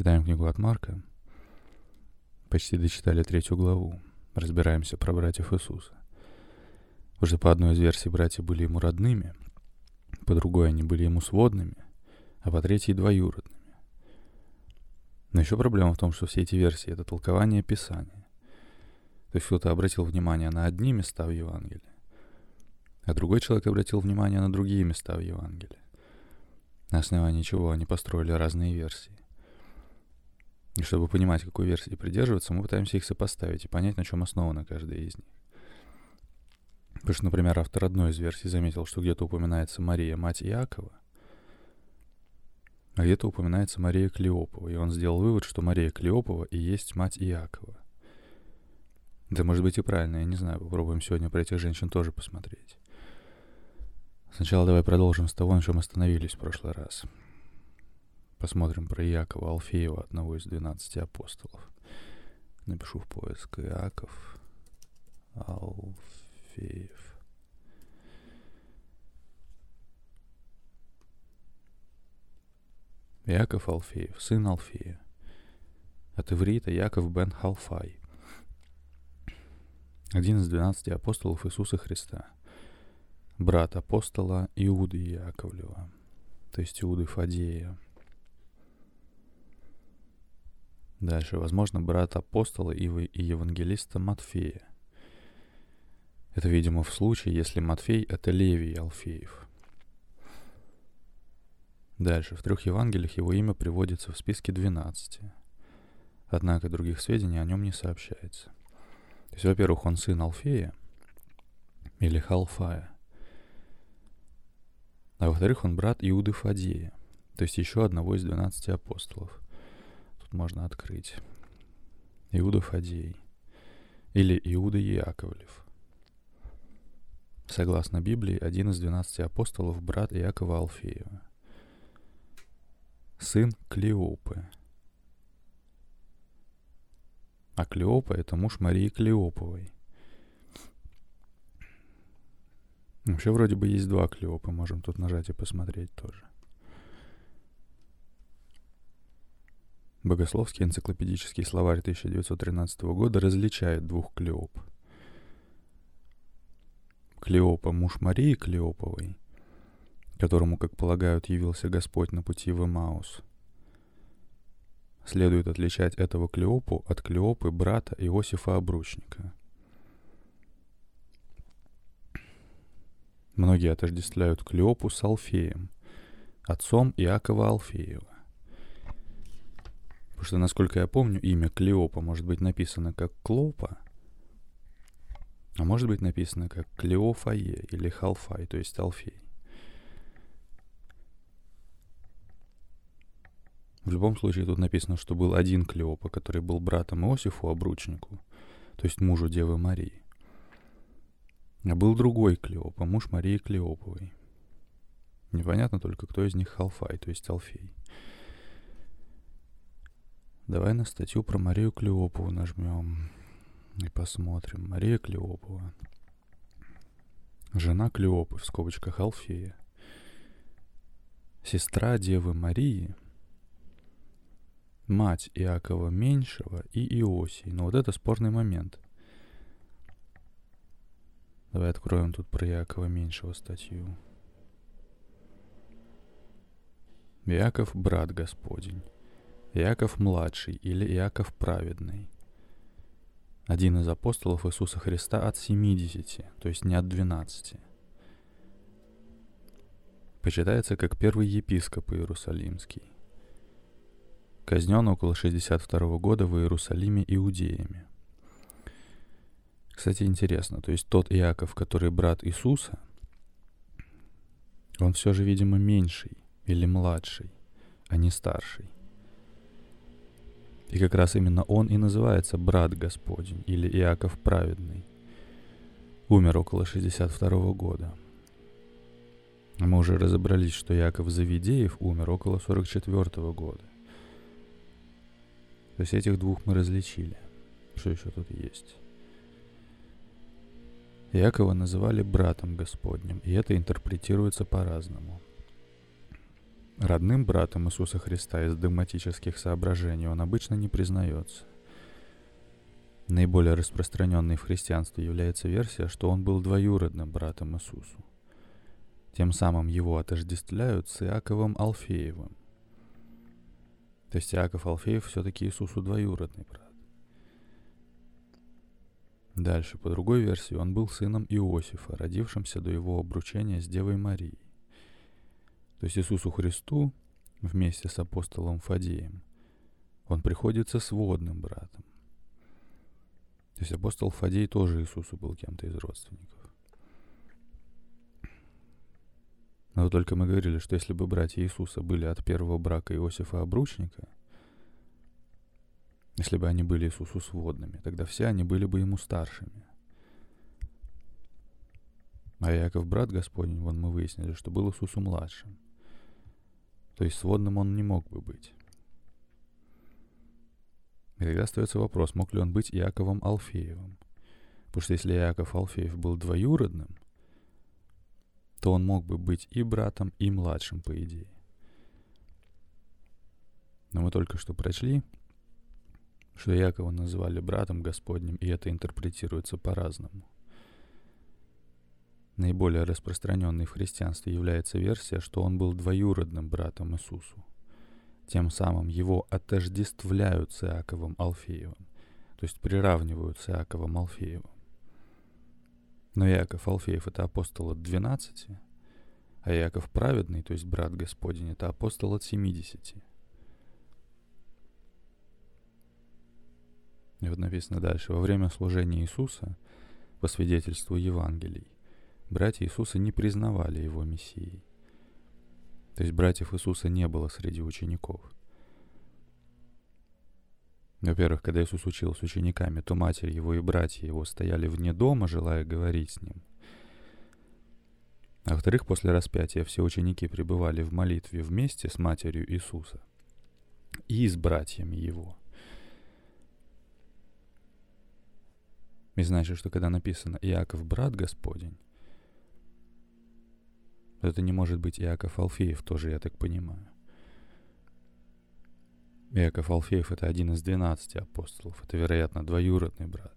Читаем книгу от Марка. Почти дочитали третью главу. Разбираемся про братьев Иисуса. Уже по одной из версий братья были ему родными, по другой они были ему сводными, а по третьей двоюродными. Но еще проблема в том, что все эти версии — это толкование Писания. То есть кто-то обратил внимание на одни места в Евангелии, а другой человек обратил внимание на другие места в Евангелии. На основании чего они построили разные версии. И чтобы понимать, какой версии придерживаться, мы пытаемся их сопоставить и понять, на чем основана каждая из них. Потому что, например, автор одной из версий заметил, что где-то упоминается Мария, мать Иакова, а где-то упоминается Мария Клеопова, и он сделал вывод, что Мария Клеопова и есть мать Иакова. Это может быть и правильно, я не знаю, попробуем сегодня про этих женщин тоже посмотреть. Сначала давай продолжим с того, на чем остановились в прошлый раз. Посмотрим про Иакова Алфеева, одного из двенадцати апостолов. Напишу в поиск Иаков Алфеев. Яков Алфеев, сын Алфея. От иврита Яков бен Халфай. Один из двенадцати апостолов Иисуса Христа. Брат апостола Иуды Яковлева, то есть Иуды Фадея. Дальше, возможно, брат апостола и евангелиста Матфея. Это, видимо, в случае, если Матфей — это Левий Алфеев — Дальше, в трех Евангелиях его имя приводится в списке 12. Однако других сведений о нем не сообщается. То есть, во-первых, он сын Алфея или Халфая. А во-вторых, он брат Иуды Фадея, то есть еще одного из 12 апостолов. Тут можно открыть. Иуда Фадей или Иуда Яковлев. Согласно Библии, один из 12 апостолов – брат Иакова Алфеева – сын Клеопы. А Клеопа — это муж Марии Клеоповой. Вообще вроде бы есть два Клеопы, можем тут нажать и посмотреть тоже. Богословский энциклопедический словарь 1913 года различает двух Клеоп. Клеопа — муж Марии Клеоповой, которому, как полагают, явился Господь на пути в Эмаус. Следует отличать этого Клеопу от Клеопы брата Иосифа Обручника. Многие отождествляют Клеопу с Алфеем, отцом Иакова Алфеева. Потому что, насколько я помню, имя Клеопа может быть написано как Клопа, а может быть написано как Клеофае или Халфай, то есть Алфей. В любом случае тут написано, что был один Клеопа, который был братом Иосифу обручнику, то есть мужу Девы Марии. А был другой Клеопа, муж Марии Клеоповой. Непонятно только, кто из них Халфай, то есть Алфей. Давай на статью про Марию Клеопову нажмем и посмотрим. Мария Клеопова. Жена Клеопы, в скобочках Алфея. Сестра Девы Марии – мать Иакова Меньшего и Иосии. Но вот это спорный момент. Давай откроем тут про Иакова Меньшего статью. Иаков – брат Господень. Иаков – младший или Иаков – праведный. Один из апостолов Иисуса Христа от 70, то есть не от 12. Почитается как первый епископ Иерусалимский казнен около 62 года в Иерусалиме иудеями. Кстати, интересно, то есть тот Иаков, который брат Иисуса, он все же, видимо, меньший или младший, а не старший. И как раз именно он и называется брат Господень или Иаков праведный. Умер около 62 года. Мы уже разобрались, что Иаков Завидеев умер около 44 года. То есть этих двух мы различили. Что еще тут есть? Якова называли братом Господним, и это интерпретируется по-разному. Родным братом Иисуса Христа из догматических соображений он обычно не признается. Наиболее распространенной в христианстве является версия, что он был двоюродным братом Иисусу. Тем самым его отождествляют с Иаковом Алфеевым. То есть Иаков Алфеев все-таки Иисусу двоюродный брат. Дальше, по другой версии, он был сыном Иосифа, родившимся до его обручения с Девой Марией. То есть Иисусу Христу вместе с апостолом Фадеем он приходится сводным братом. То есть апостол Фадей тоже Иисусу был кем-то из родственников. Но только мы говорили, что если бы братья Иисуса были от первого брака Иосифа Обручника, если бы они были Иисусу сводными, тогда все они были бы ему старшими. А Яков, брат Господень, вон мы выяснили, что был Иисусу младшим. То есть сводным он не мог бы быть. И тогда остается вопрос, мог ли он быть Иаковом Алфеевым. Потому что если Иаков Алфеев был двоюродным, то он мог бы быть и братом, и младшим, по идее. Но мы только что прочли, что Якова называли братом Господним, и это интерпретируется по-разному. Наиболее распространенной в христианстве является версия, что он был двоюродным братом Иисусу. Тем самым его отождествляют с Иаковом Алфеевым, то есть приравнивают с Иаковом Алфеевым. Но Иаков Алфеев — это апостол от 12, а Иаков праведный, то есть брат Господень, это апостол от 70. И вот написано дальше. Во время служения Иисуса, по свидетельству Евангелий, братья Иисуса не признавали его Мессией. То есть братьев Иисуса не было среди учеников — во-первых, когда Иисус учил с учениками, то матерь его и братья его стояли вне дома, желая говорить с ним. А во-вторых, после распятия все ученики пребывали в молитве вместе с матерью Иисуса и с братьями его. И значит, что когда написано «Иаков, брат Господень», это не может быть Иаков Алфеев тоже, я так понимаю. Иаков Алфеев — это один из двенадцати апостолов. Это, вероятно, двоюродный брат.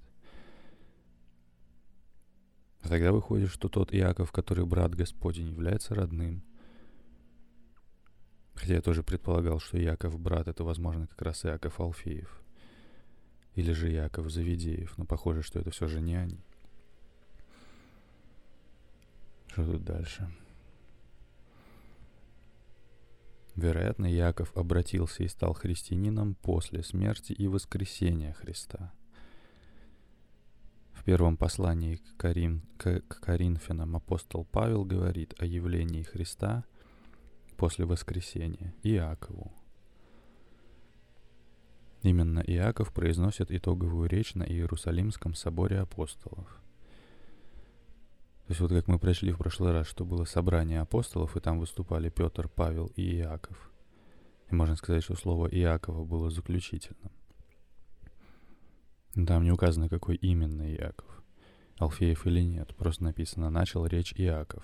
А тогда выходит, что тот Иаков, который брат Господень, является родным. Хотя я тоже предполагал, что Иаков брат — это, возможно, как раз Иаков Алфеев. Или же Иаков Завидеев. Но похоже, что это все же не они. Что тут дальше? Вероятно, Яков обратился и стал христианином после смерти и воскресения Христа. В первом послании к, Карин, к, к Коринфянам апостол Павел говорит о явлении Христа после воскресения Иакову. Именно Иаков произносит итоговую речь на Иерусалимском соборе апостолов. Есть вот как мы прочли в прошлый раз, что было собрание апостолов, и там выступали Петр, Павел и Иаков. И можно сказать, что слово Иакова было заключительным. Там не указано, какой именно Иаков. Алфеев или нет, просто написано «начал речь Иаков».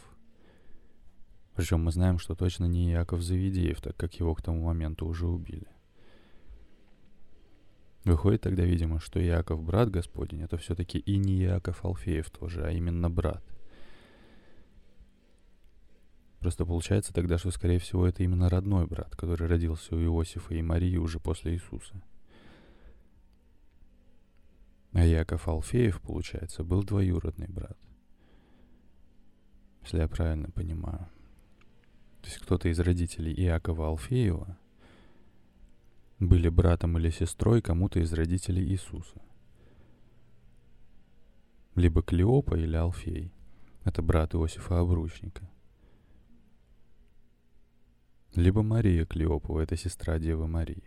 Причем мы знаем, что точно не Иаков Завидеев, так как его к тому моменту уже убили. Выходит тогда, видимо, что Иаков, брат Господень, это все-таки и не Иаков Алфеев тоже, а именно брат – Просто получается тогда, что, скорее всего, это именно родной брат, который родился у Иосифа и Марии уже после Иисуса. А Яков Алфеев, получается, был двоюродный брат. Если я правильно понимаю. То есть кто-то из родителей Иакова Алфеева были братом или сестрой кому-то из родителей Иисуса. Либо Клеопа или Алфей. Это брат Иосифа Обручника – либо Мария Клеопова, это сестра Девы Марии.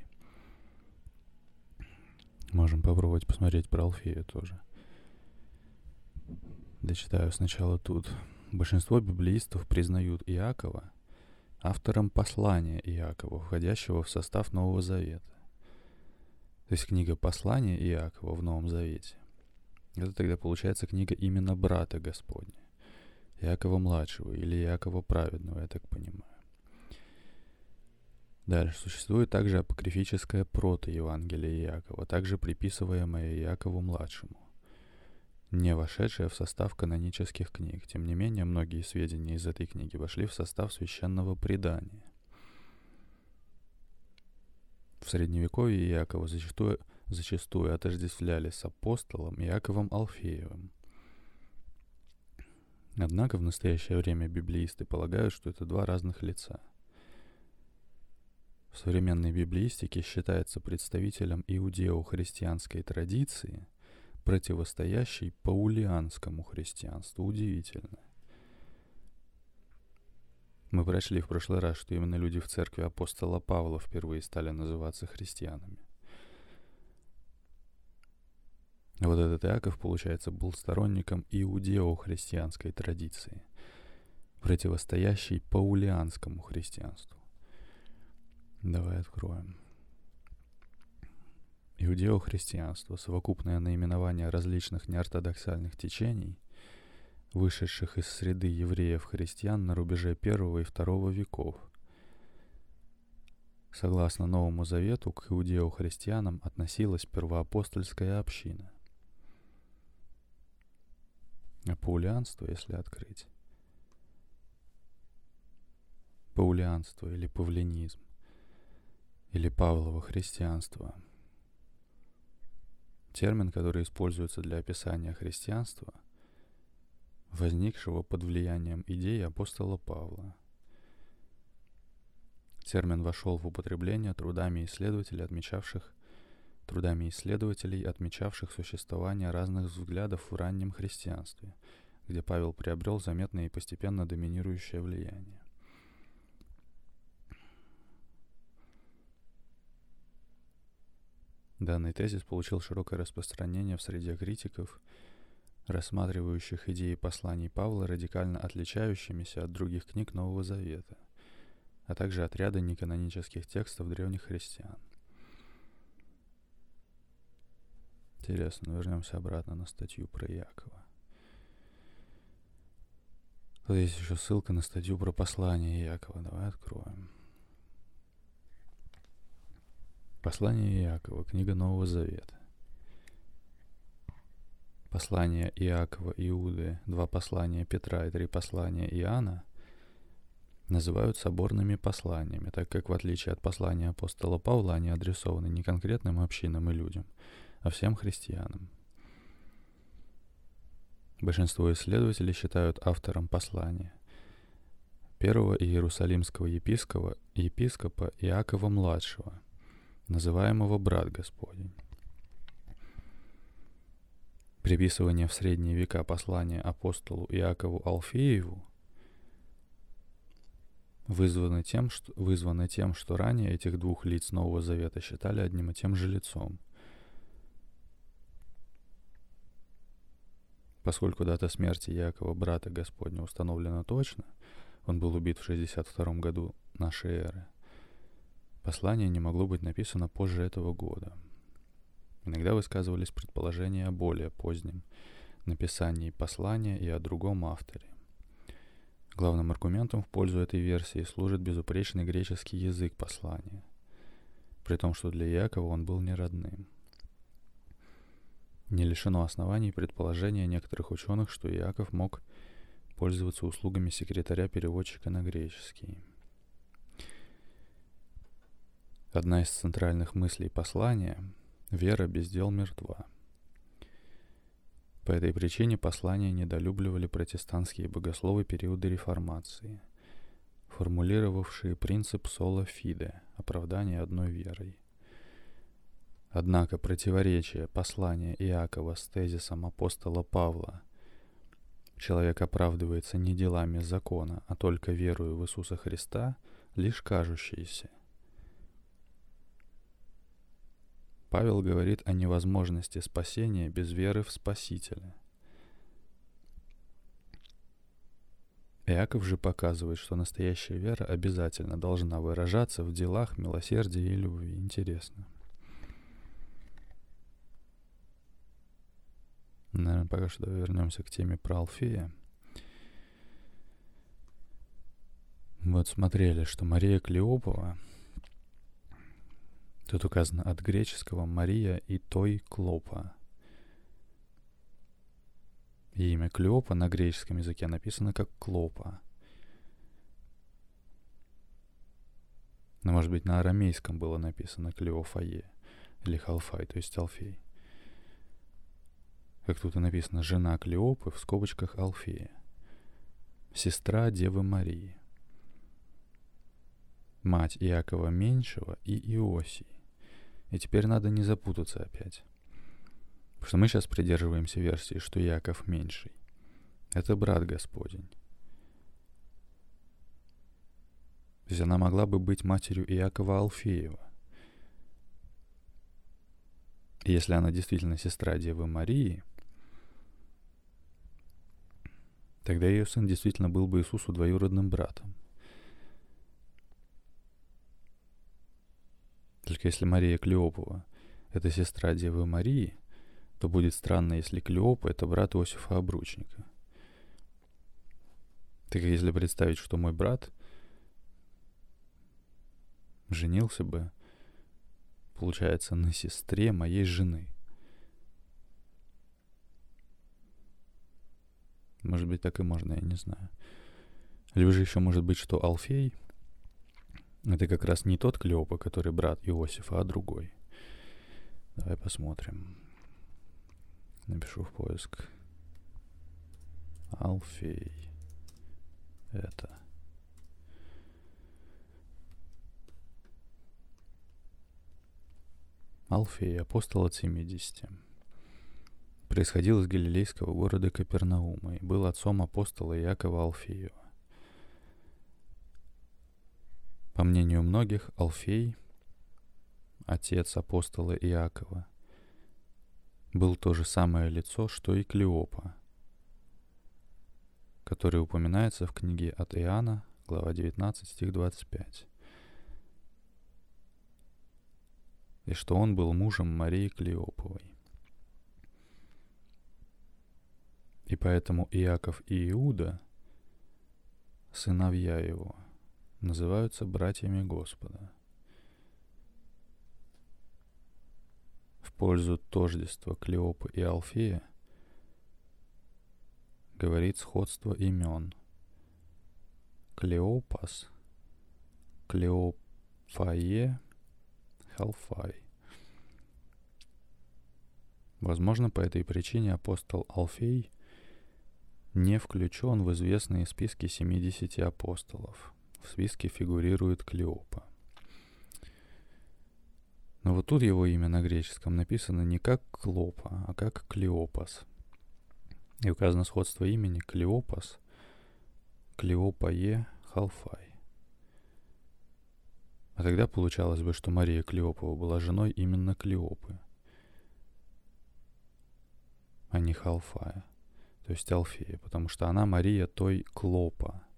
Можем попробовать посмотреть про Алфея тоже. Дочитаю сначала тут. Большинство библеистов признают Иакова автором послания Иакова, входящего в состав Нового Завета. То есть книга послания Иакова в Новом Завете. Это тогда получается книга именно брата Господня. Иакова младшего или Иакова праведного, я так понимаю. Дальше существует также апокрифическое прото-евангелие Иакова, также приписываемое Иакову-младшему, не вошедшее в состав канонических книг. Тем не менее, многие сведения из этой книги вошли в состав священного предания. В Средневековье Иакова зачастую, зачастую отождествляли с апостолом Иаковом Алфеевым. Однако в настоящее время библеисты полагают, что это два разных лица. В современной библеистике считается представителем иудео-христианской традиции, противостоящей паулианскому христианству. Удивительно. Мы прочли в прошлый раз, что именно люди в церкви апостола Павла впервые стали называться христианами. Вот этот Иаков, получается, был сторонником иудео-христианской традиции, противостоящей паулианскому христианству. Давай откроем. Иудео-христианство – совокупное наименование различных неортодоксальных течений – вышедших из среды евреев-христиан на рубеже первого и второго веков. Согласно Новому Завету, к иудео-христианам относилась первоапостольская община. А паулианство, если открыть, паулианство или павлинизм, или Павлово христианство – Термин, который используется для описания христианства, возникшего под влиянием идей апостола Павла. Термин вошел в употребление трудами исследователей, отмечавших трудами исследователей, отмечавших существование разных взглядов в раннем христианстве, где Павел приобрел заметное и постепенно доминирующее влияние. Данный тезис получил широкое распространение в среде критиков – рассматривающих идеи посланий Павла радикально отличающимися от других книг Нового Завета, а также от ряда неканонических текстов древних христиан. Интересно, вернемся обратно на статью про Якова. Тут есть еще ссылка на статью про послание Якова. Давай откроем. Послание Якова, книга Нового Завета. Послания Иакова, Иуды, два послания Петра и три послания Иоанна называют соборными посланиями, так как в отличие от послания апостола Павла они адресованы не конкретным общинам и людям, а всем христианам. Большинство исследователей считают автором послания первого иерусалимского епископа, епископа Иакова-младшего, называемого «брат Господень». Приписывание в средние века послания апостолу Иакову Алфееву вызвано тем, что, вызвано тем, что ранее этих двух лиц Нового Завета считали одним и тем же лицом. Поскольку дата смерти Якова, брата Господня, установлена точно, он был убит в 62 году нашей эры, послание не могло быть написано позже этого года – Иногда высказывались предположения о более позднем написании послания и о другом авторе. Главным аргументом в пользу этой версии служит безупречный греческий язык послания, при том, что для Якова он был не родным. Не лишено оснований предположения некоторых ученых, что Иаков мог пользоваться услугами секретаря-переводчика на греческий. Одна из центральных мыслей послания Вера без дел мертва. По этой причине послания недолюбливали протестантские богословы периода реформации, формулировавшие принцип соло фиде – оправдание одной верой. Однако противоречие послания Иакова с тезисом апостола Павла «Человек оправдывается не делами закона, а только верою в Иисуса Христа» лишь кажущиеся – Павел говорит о невозможности спасения без веры в Спасителя. Иаков же показывает, что настоящая вера обязательно должна выражаться в делах милосердия и любви. Интересно. Наверное, пока что вернемся к теме про Алфея. Вот смотрели, что Мария Клеопова Тут указано от греческого Мария и той Клопа. И имя Клеопа на греческом языке написано как Клопа. Но, может быть, на арамейском было написано Клеофае или Халфай, то есть Алфей. Как тут и написано, жена Клеопы в скобочках Алфея. Сестра Девы Марии. Мать Иакова Меньшего и Иосии. И теперь надо не запутаться опять. Потому что мы сейчас придерживаемся версии, что Яков меньший. Это брат Господень. То есть она могла бы быть матерью Иакова Алфеева. И если она действительно сестра Девы Марии, тогда ее сын действительно был бы Иисусу двоюродным братом. Только если Мария Клеопова — это сестра Девы Марии, то будет странно, если Клеопа — это брат Иосифа Обручника. Так если представить, что мой брат женился бы, получается, на сестре моей жены. Может быть, так и можно, я не знаю. Либо же еще может быть, что Алфей — это как раз не тот Клеопа, который брат Иосифа, а другой. Давай посмотрим. Напишу в поиск. Алфей. Это. Алфей, апостол от 70. Происходил из галилейского города Капернаума и был отцом апостола Иакова Алфеева. По мнению многих, Алфей, отец апостола Иакова, был то же самое лицо, что и Клеопа, который упоминается в книге от Иоанна, глава 19, стих 25. И что он был мужем Марии Клеоповой. И поэтому Иаков и Иуда, сыновья его, называются братьями Господа – пользу тождества Клеопы и Алфея говорит сходство имен. Клеопас, Клеофае, Халфай. Возможно, по этой причине апостол Алфей не включен в известные списки 70 апостолов. В списке фигурирует Клеопа. Но вот тут его имя на греческом написано не как Клопа, а как Клеопас. И указано сходство имени Клеопас, Клеопае Халфай. А тогда получалось бы, что Мария Клеопова была женой именно Клеопы, а не Халфая, то есть Алфея, потому что она Мария той Клопа –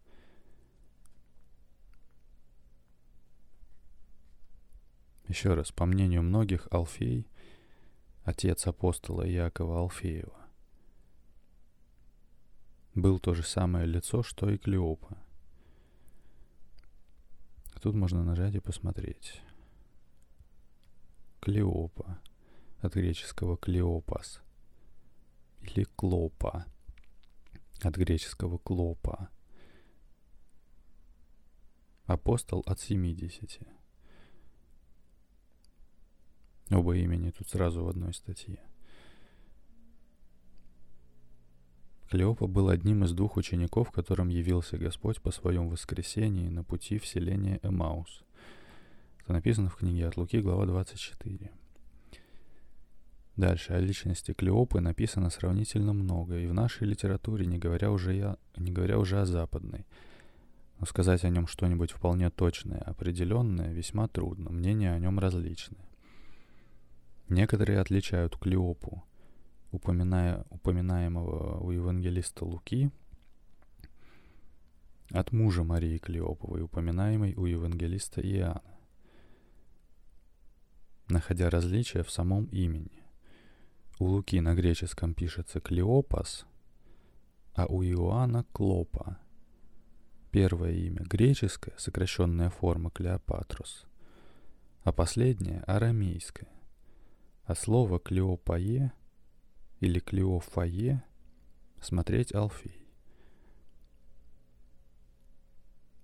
Еще раз, по мнению многих, Алфей, отец апостола Якова Алфеева, был то же самое лицо, что и Клеопа. Тут можно нажать и посмотреть. Клеопа. От греческого клеопас. Или клопа. От греческого клопа. Апостол от семидесяти. Оба имени тут сразу в одной статье. Клеопа был одним из двух учеников, которым явился Господь по своем воскресении на пути в селение Эмаус. Это написано в книге от Луки, глава 24. Дальше о личности Клеопы написано сравнительно много, и в нашей литературе, не говоря уже, я, не говоря уже о западной. Но сказать о нем что-нибудь вполне точное, определенное, весьма трудно, мнения о нем различны. Некоторые отличают Клеопу, упоминая, упоминаемого у евангелиста Луки, от мужа Марии Клеоповой, упоминаемой у евангелиста Иоанна, находя различия в самом имени. У Луки на греческом пишется Клеопас, а у Иоанна Клопа. Первое имя греческое, сокращенная форма Клеопатрос – а последнее — арамейское. А слово «клеопае» или «клеофае» — смотреть Алфей.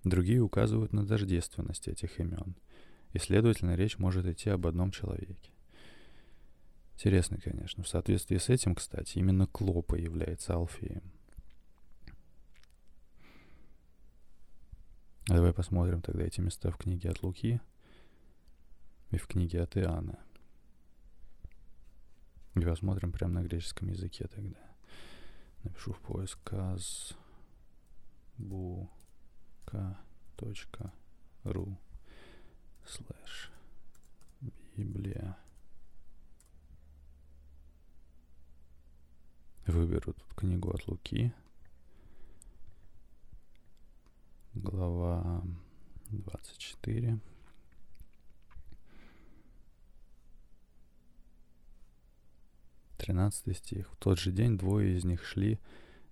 Другие указывают на тождественность этих имен, и, следовательно, речь может идти об одном человеке. Интересно, конечно. В соответствии с этим, кстати, именно Клопа является Алфеем. А давай посмотрим тогда эти места в книге от Луки и в книге от Иоанна. И посмотрим прямо на греческом языке тогда. Напишу в поиск каз бу ру слэш Библия. Выберу тут книгу от Луки. Глава 24. Тринадцатый стих. В тот же день двое из них шли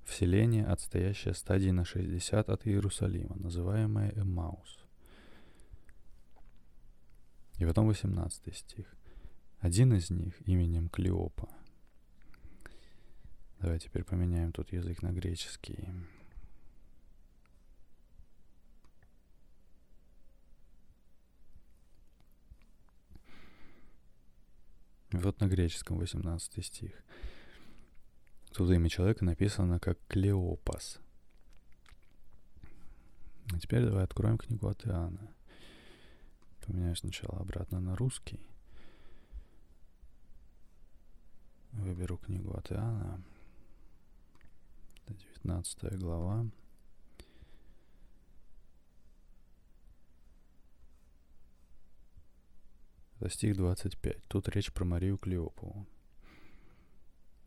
в селение, отстоящее стадии на 60 от Иерусалима, называемое Эммаус. И потом 18 стих. Один из них именем Клеопа. Давай теперь поменяем тут язык на греческий. Вот на греческом 18 стих. Тут имя человека написано как Клеопас. А теперь давай откроем книгу от Иоанна. Поменяю сначала обратно на русский. Выберу книгу от Иоанна. 19 глава. Это стих 25. Тут речь про Марию Клеопову.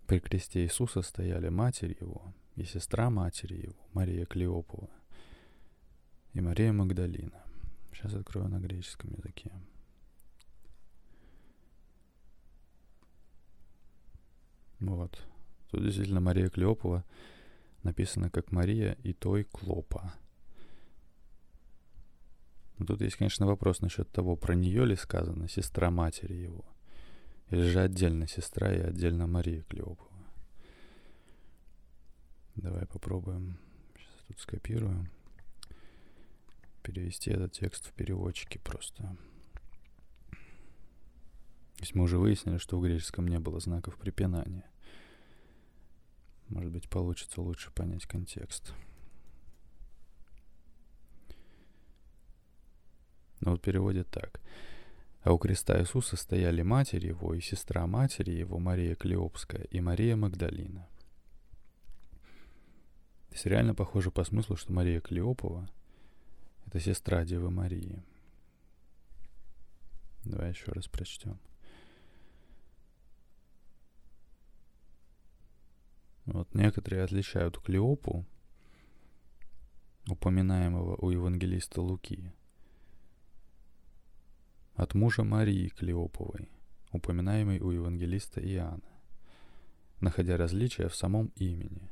При кресте Иисуса стояли матерь его и сестра матери его, Мария Клеопова, и Мария Магдалина. Сейчас открою на греческом языке. Вот. Тут действительно Мария Клеопова написана как Мария и той Клопа. Но тут есть, конечно, вопрос насчет того, про нее ли сказано сестра матери его. Или же отдельно сестра и отдельно Мария Клеопова. Давай попробуем. Сейчас тут скопирую. Перевести этот текст в переводчике просто. Ведь мы уже выяснили, что в греческом не было знаков препинания. Может быть, получится лучше понять контекст. Но вот переводит так. А у креста Иисуса стояли матерь его и сестра матери его, Мария Клеопская и Мария Магдалина. То есть реально похоже по смыслу, что Мария Клеопова — это сестра Девы Марии. Давай еще раз прочтем. Вот некоторые отличают Клеопу, упоминаемого у евангелиста Луки, от мужа Марии Клеоповой, упоминаемой у евангелиста Иоанна, находя различия в самом имени.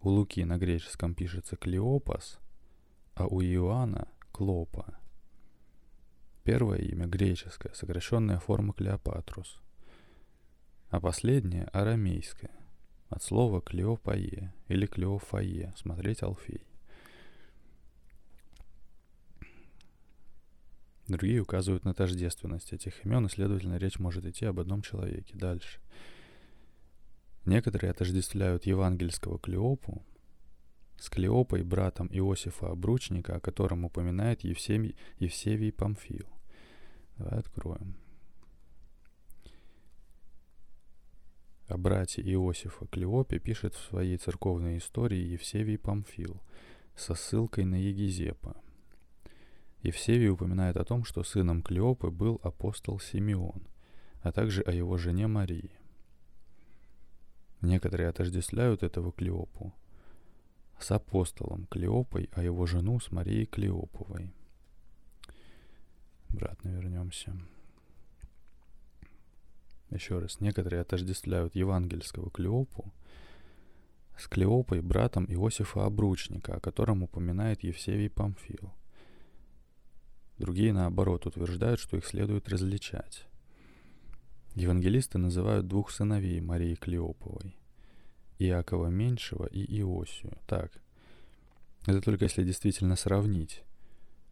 У Луки на греческом пишется Клеопас, а у Иоанна — Клопа. Первое имя греческое, сокращенная форма Клеопатрус, а последнее — арамейское — от слова «клеопае» или «клеофае» — смотреть Алфей. Другие указывают на тождественность этих имен, и, следовательно, речь может идти об одном человеке. Дальше. Некоторые отождествляют евангельского Клеопу с Клеопой, братом Иосифа Обручника, о котором упоминает Евсевий, Евсевий Памфил. Давай откроем. О брате Иосифа Клеопе пишет в своей церковной истории Евсевий Памфил со ссылкой на Егизепа. Евсевий упоминает о том, что сыном Клеопы был апостол Симеон, а также о его жене Марии. Некоторые отождествляют этого Клеопу с апостолом Клеопой, а его жену с Марией Клеоповой. Обратно вернемся. Еще раз, некоторые отождествляют евангельского Клеопу с Клеопой, братом Иосифа Обручника, о котором упоминает Евсевий Памфил. Другие, наоборот, утверждают, что их следует различать. Евангелисты называют двух сыновей Марии Клеоповой – Иакова Меньшего и Иосию. Так, это только если действительно сравнить,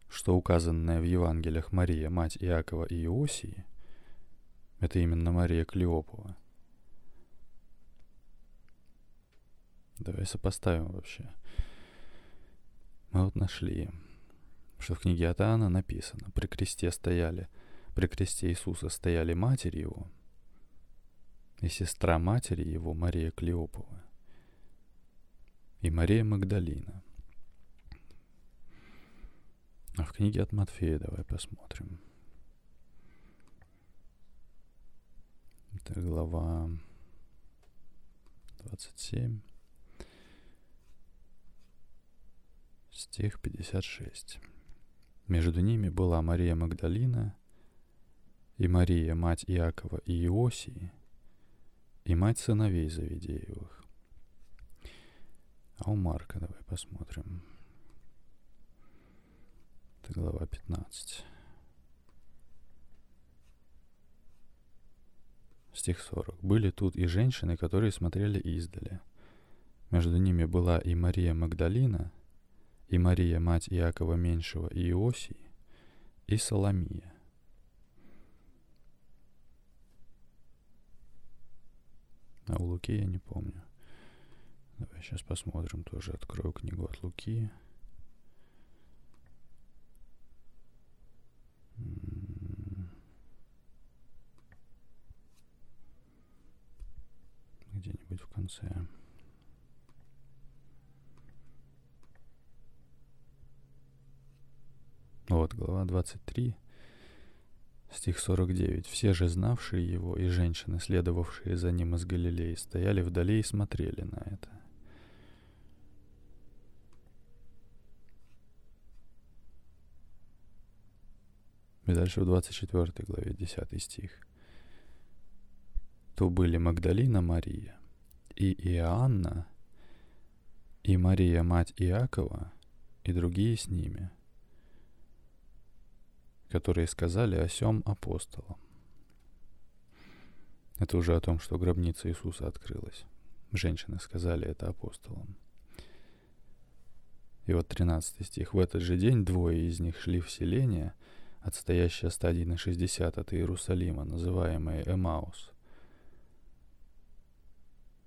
что указанная в Евангелиях Мария, мать Иакова и Иосии, это именно Мария Клеопова. Давай сопоставим вообще. Мы вот нашли, что в книге от Иоанна написано, при кресте стояли, при кресте Иисуса стояли матери его и сестра матери его Мария Клеопова и Мария Магдалина. А в книге от Матфея давай посмотрим. Это глава 27. Стих 56. Между ними была Мария Магдалина и Мария, мать Иакова и Иосии, и мать сыновей Завидеевых. А у Марка давай посмотрим. Это глава 15. Стих 40. «Были тут и женщины, которые смотрели издали. Между ними была и Мария Магдалина – и Мария, мать Иакова Меньшего и Иосии, и Соломия. А у Луки я не помню. Давай сейчас посмотрим тоже. Открою книгу от Луки. Где-нибудь в конце. Вот, глава 23, стих 49. «Все же знавшие его и женщины, следовавшие за ним из Галилеи, стояли вдали и смотрели на это». И дальше в 24 главе 10 стих. То были Магдалина Мария и Иоанна, и Мария, мать Иакова, и другие с ними – которые сказали о сем апостолам. Это уже о том, что гробница Иисуса открылась. Женщины сказали это апостолам. И вот 13 стих. «В этот же день двое из них шли в селение, отстоящее стадии на 60 от Иерусалима, называемое Эмаус».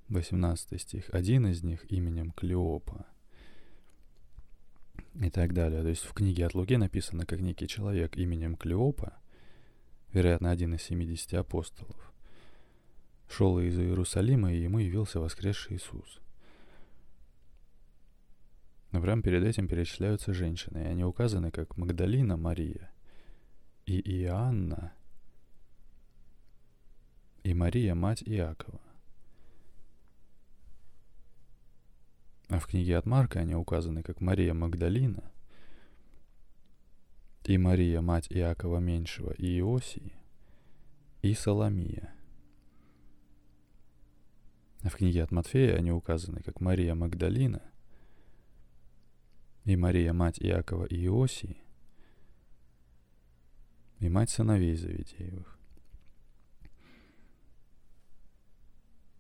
18 стих. «Один из них именем Клеопа, и так далее. То есть в книге от Луки написано, как некий человек именем Клеопа, вероятно, один из 70 апостолов, шел из Иерусалима, и ему явился воскресший Иисус. Но прямо перед этим перечисляются женщины, и они указаны как Магдалина Мария и Иоанна и Мария, мать Иакова. А в книге от Марка они указаны как Мария Магдалина и Мария, мать Иакова Меньшего и Иосии, и Соломия. А в книге от Матфея они указаны как Мария Магдалина и Мария, мать Иакова и Иосии, и мать сыновей Завидеевых.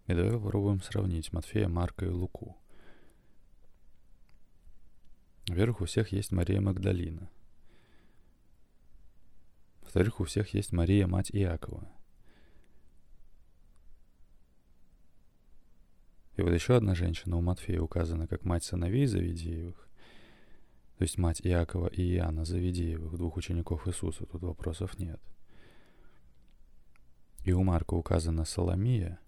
И давай попробуем сравнить Матфея, Марка и Луку – во-первых, у всех есть Мария Магдалина. Во-вторых, у всех есть Мария, мать Иакова. И вот еще одна женщина у Матфея указана как мать сыновей Завидеевых, то есть мать Иакова и Иоанна Завидеевых, двух учеников Иисуса, тут вопросов нет. И у Марка указана Соломия,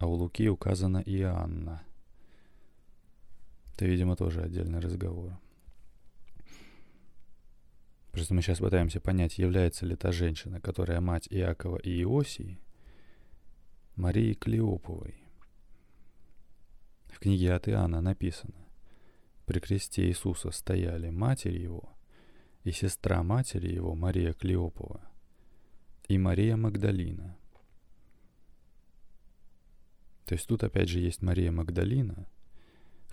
а у Луки указана Иоанна – это, видимо, тоже отдельный разговор. Просто мы сейчас пытаемся понять, является ли та женщина, которая мать Иакова и Иосии, Марии Клеоповой. В книге от Иоанна написано, при кресте Иисуса стояли матерь его и сестра матери его Мария Клеопова и Мария Магдалина. То есть тут опять же есть Мария Магдалина,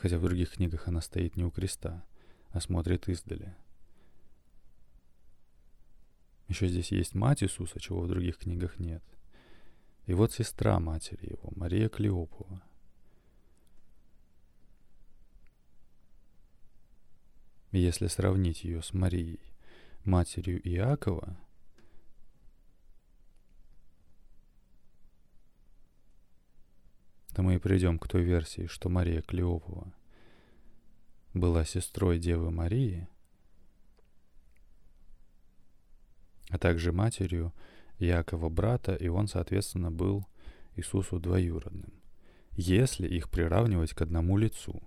хотя в других книгах она стоит не у креста, а смотрит издали. Еще здесь есть мать Иисуса, чего в других книгах нет. И вот сестра матери его, Мария Клеопова. Если сравнить ее с Марией, матерью Иакова, то мы и придем к той версии, что Мария Клеопова была сестрой Девы Марии, а также матерью Якова брата, и он, соответственно, был Иисусу двоюродным, если их приравнивать к одному лицу.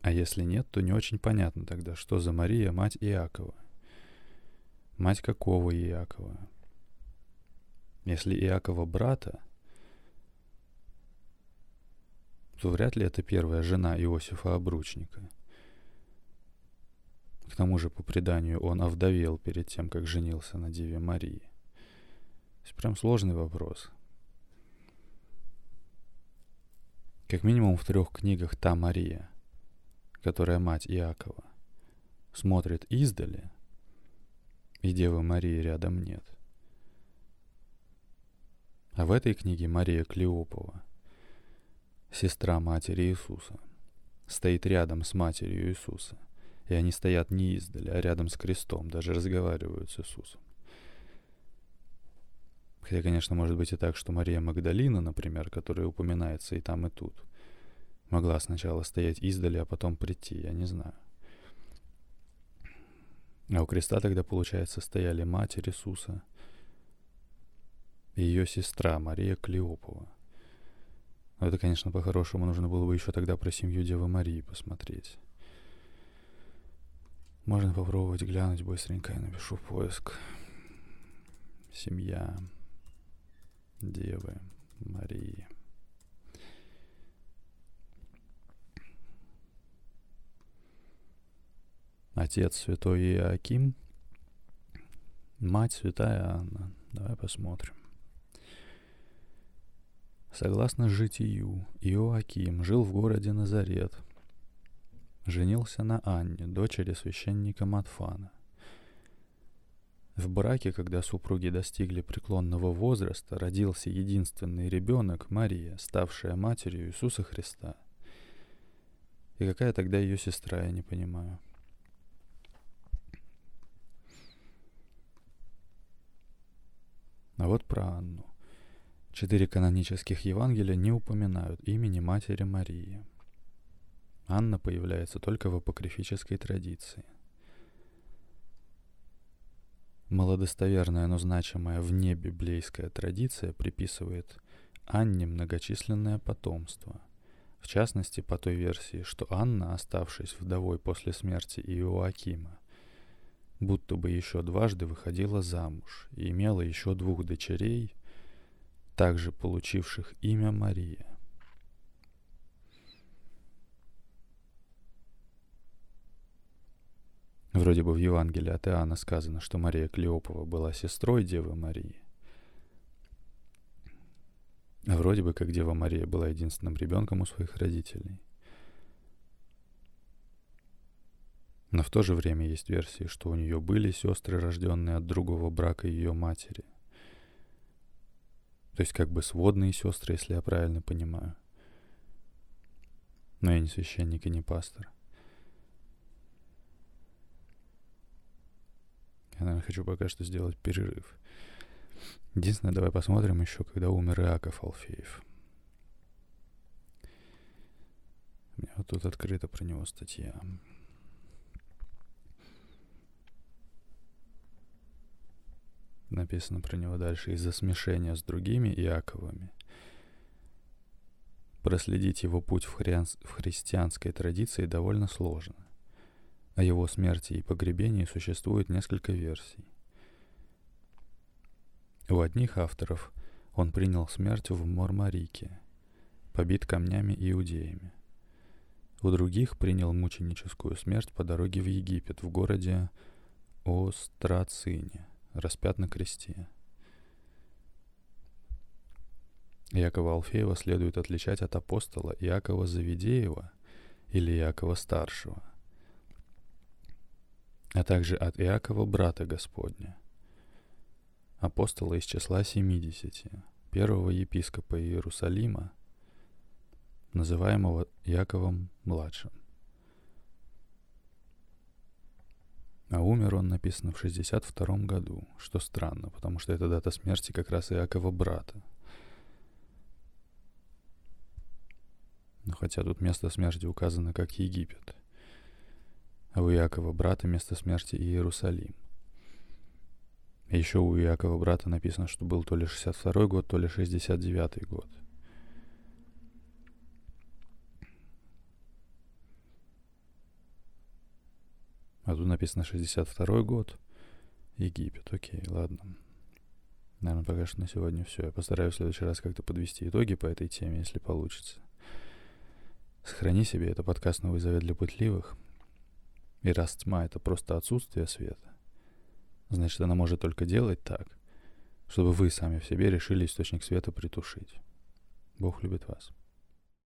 А если нет, то не очень понятно тогда, что за Мария, мать Иакова. Мать какого Иакова? Если Иакова брата, то вряд ли это первая жена Иосифа Обручника. К тому же, по преданию, он овдовел перед тем, как женился на Деве Марии. То есть прям сложный вопрос. Как минимум в трех книгах та Мария, которая мать Иакова, смотрит издали, и Девы Марии рядом нет. А в этой книге Мария Клеопова, сестра матери Иисуса, стоит рядом с матерью Иисуса. И они стоят не издали, а рядом с крестом, даже разговаривают с Иисусом. Хотя, конечно, может быть и так, что Мария Магдалина, например, которая упоминается и там, и тут, могла сначала стоять издали, а потом прийти, я не знаю. А у креста тогда, получается, стояли Матерь Иисуса – и ее сестра Мария Клеопова. Но это, конечно, по-хорошему нужно было бы еще тогда про семью Девы Марии посмотреть. Можно попробовать глянуть быстренько, я напишу поиск. Семья Девы Марии. Отец святой Иоаким, мать святая Анна. Давай посмотрим. Согласно житию, Иоаким жил в городе Назарет. Женился на Анне, дочери священника Матфана. В браке, когда супруги достигли преклонного возраста, родился единственный ребенок Мария, ставшая матерью Иисуса Христа. И какая тогда ее сестра, я не понимаю. А вот про Анну. Четыре канонических Евангелия не упоминают имени Матери Марии. Анна появляется только в апокрифической традиции. Малодостоверная, но значимая вне библейская традиция приписывает Анне многочисленное потомство. В частности, по той версии, что Анна, оставшись вдовой после смерти Иоакима, будто бы еще дважды выходила замуж и имела еще двух дочерей – также получивших имя Мария. Вроде бы в Евангелии от Иоанна сказано, что Мария Клеопова была сестрой Девы Марии. А вроде бы как Дева Мария была единственным ребенком у своих родителей. Но в то же время есть версии, что у нее были сестры, рожденные от другого брака ее матери. То есть как бы сводные сестры, если я правильно понимаю. Но я не священник и не пастор. Я, наверное, хочу пока что сделать перерыв. Единственное, давай посмотрим еще, когда умер Иаков Алфеев. У меня вот тут открыта про него статья. Написано про него дальше, из-за смешения с другими Иаковыми. Проследить его путь в, хри... в христианской традиции довольно сложно. О его смерти и погребении существует несколько версий. У одних авторов он принял смерть в Мормарике, побит камнями иудеями. У других принял мученическую смерть по дороге в Египет в городе Острацине – распят на кресте. Якова Алфеева следует отличать от апостола Иакова Завидеева или Иакова Старшего. а также от Иакова, брата Господня, апостола из числа семидесяти, первого епископа Иерусалима, называемого Яковом младшим. А умер он, написано, в 62 году, что странно, потому что это дата смерти как раз Иакова брата. Но хотя тут место смерти указано как Египет, а у Иакова брата место смерти Иерусалим. Еще у Иакова брата написано, что был то ли 62 год, то ли 69 год. А тут написано 62 год. Египет. Окей, ладно. Наверное, пока что на сегодня все. Я постараюсь в следующий раз как-то подвести итоги по этой теме, если получится. Сохрани себе, это подкаст «Новый завет для пытливых». И раз тьма — это просто отсутствие света, значит, она может только делать так, чтобы вы сами в себе решили источник света притушить. Бог любит вас.